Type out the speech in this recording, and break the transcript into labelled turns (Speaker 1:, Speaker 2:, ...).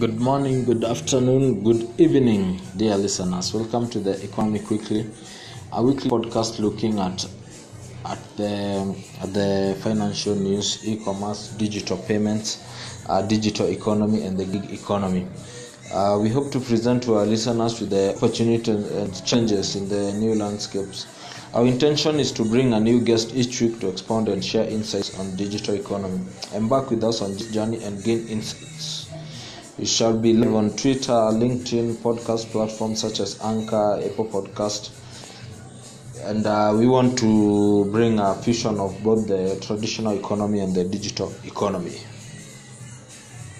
Speaker 1: Good morning, good afternoon, good evening, dear listeners. Welcome to the Economy Quickly, a weekly podcast looking at at the at the financial news, e-commerce, digital payments, uh, digital economy, and the gig economy. Uh, we hope to present to our listeners with the opportunity and changes in the new landscapes. Our intention is to bring a new guest each week to expound and share insights on digital economy. Embark with us on this journey and gain insights. We shall be live on Twitter, LinkedIn, podcast platforms such as Anchor, Apple Podcast, and uh, we want to bring a fusion of both the traditional economy and the digital economy.